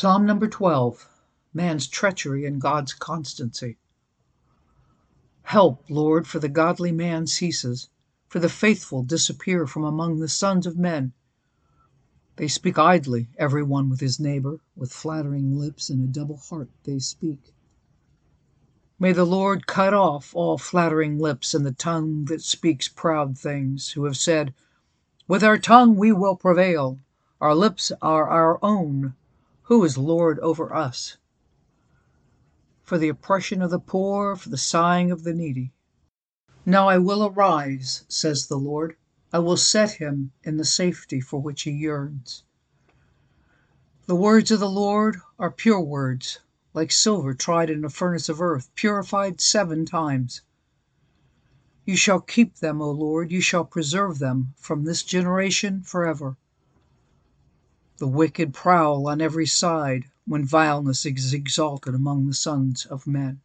Psalm number 12 Man's Treachery and God's Constancy. Help, Lord, for the godly man ceases, for the faithful disappear from among the sons of men. They speak idly, every one with his neighbor, with flattering lips and a double heart they speak. May the Lord cut off all flattering lips and the tongue that speaks proud things, who have said, With our tongue we will prevail, our lips are our own, who is Lord over us? For the oppression of the poor, for the sighing of the needy. Now I will arise, says the Lord. I will set him in the safety for which he yearns. The words of the Lord are pure words, like silver tried in a furnace of earth, purified seven times. You shall keep them, O Lord, you shall preserve them from this generation forever. The wicked prowl on every side when vileness is exalted among the sons of men.